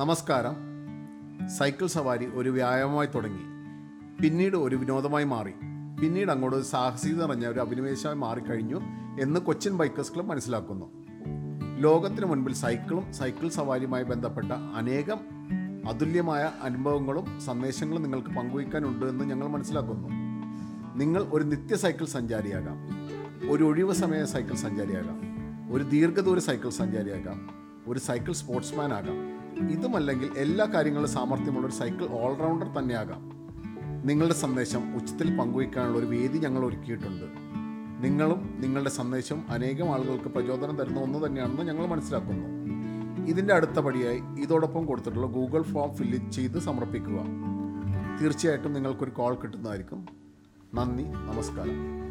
നമസ്കാരം. സൈക്കിൾ സവാരി ഒരു വ്യായാമമായി തുടങ്ങി. പിന്നീട് ഒരു വിനോദമായി മാറി. പിന്നീട് അങ്ങോട്ട് സാഹസികത നിറഞ്ഞ ഒരു അഭിനിവേശമായി മാറിക്കഴിഞ്ഞു എന്ന് കൊച്ചിൻ ബൈക്കേഴ്സ് ക്ലബ് മനസ്സിലാക്കുന്നു. ലോകത്തിന് മുൻപിൽ സൈക്കിളും സൈക്കിൾ സവാരിയുമായി ബന്ധപ്പെട്ട അനേകം അതുല്യമായ അനുഭവങ്ങളും സന്ദേശങ്ങളും നിങ്ങൾക്ക് പങ്കുവയ്ക്കാനുണ്ട് എന്ന് ഞങ്ങൾ മനസ്സിലാക്കുന്നു. നിങ്ങൾ ഒരു നിത്യ സൈക്കിൾ സഞ്ചാരിയാകാം. ഒരു ഒഴിവ് സമയ സൈക്കിൾ സഞ്ചാരിയാകാം. ഒരു ദീർഘദൂര സൈക്കിൾ സഞ്ചാരിയാകാം. ഒരു സൈക്കിൾ സ്പോർട്സ്മാൻ ആകാം. ഇതുമല്ലെങ്കിൽ എല്ലാ കാര്യങ്ങളും സാമർഥ്യമുള്ള ഒരു സൈക്കിൾ ഓൾറൗണ്ടർ തന്നെയാകാം. നിങ്ങളുടെ സന്ദേശം ഉച്ചത്തിൽ പങ്കുവയ്ക്കാനുള്ള ഒരു വേദി ഞങ്ങൾ ഒരുക്കിയിട്ടുണ്ട്. നിങ്ങളും നിങ്ങളുടെ സന്ദേശം അനേകം ആളുകൾക്ക് പ്രചോദനം തരുന്ന ഒന്ന് തന്നെയാണെന്ന് ഞങ്ങൾ മനസ്സിലാക്കുന്നു. ഇതിന്റെ അടുത്ത പടിയായി ഇതോടൊപ്പം കൊടുത്തിട്ടുള്ള ഗൂഗിൾ ഫോം ഫില്ല് ചെയ്ത് സമർപ്പിക്കുക. തീർച്ചയായിട്ടും നിങ്ങൾക്കൊരു കോൾ കിട്ടുന്നതായിരിക്കും. നന്ദി നമസ്കാരം.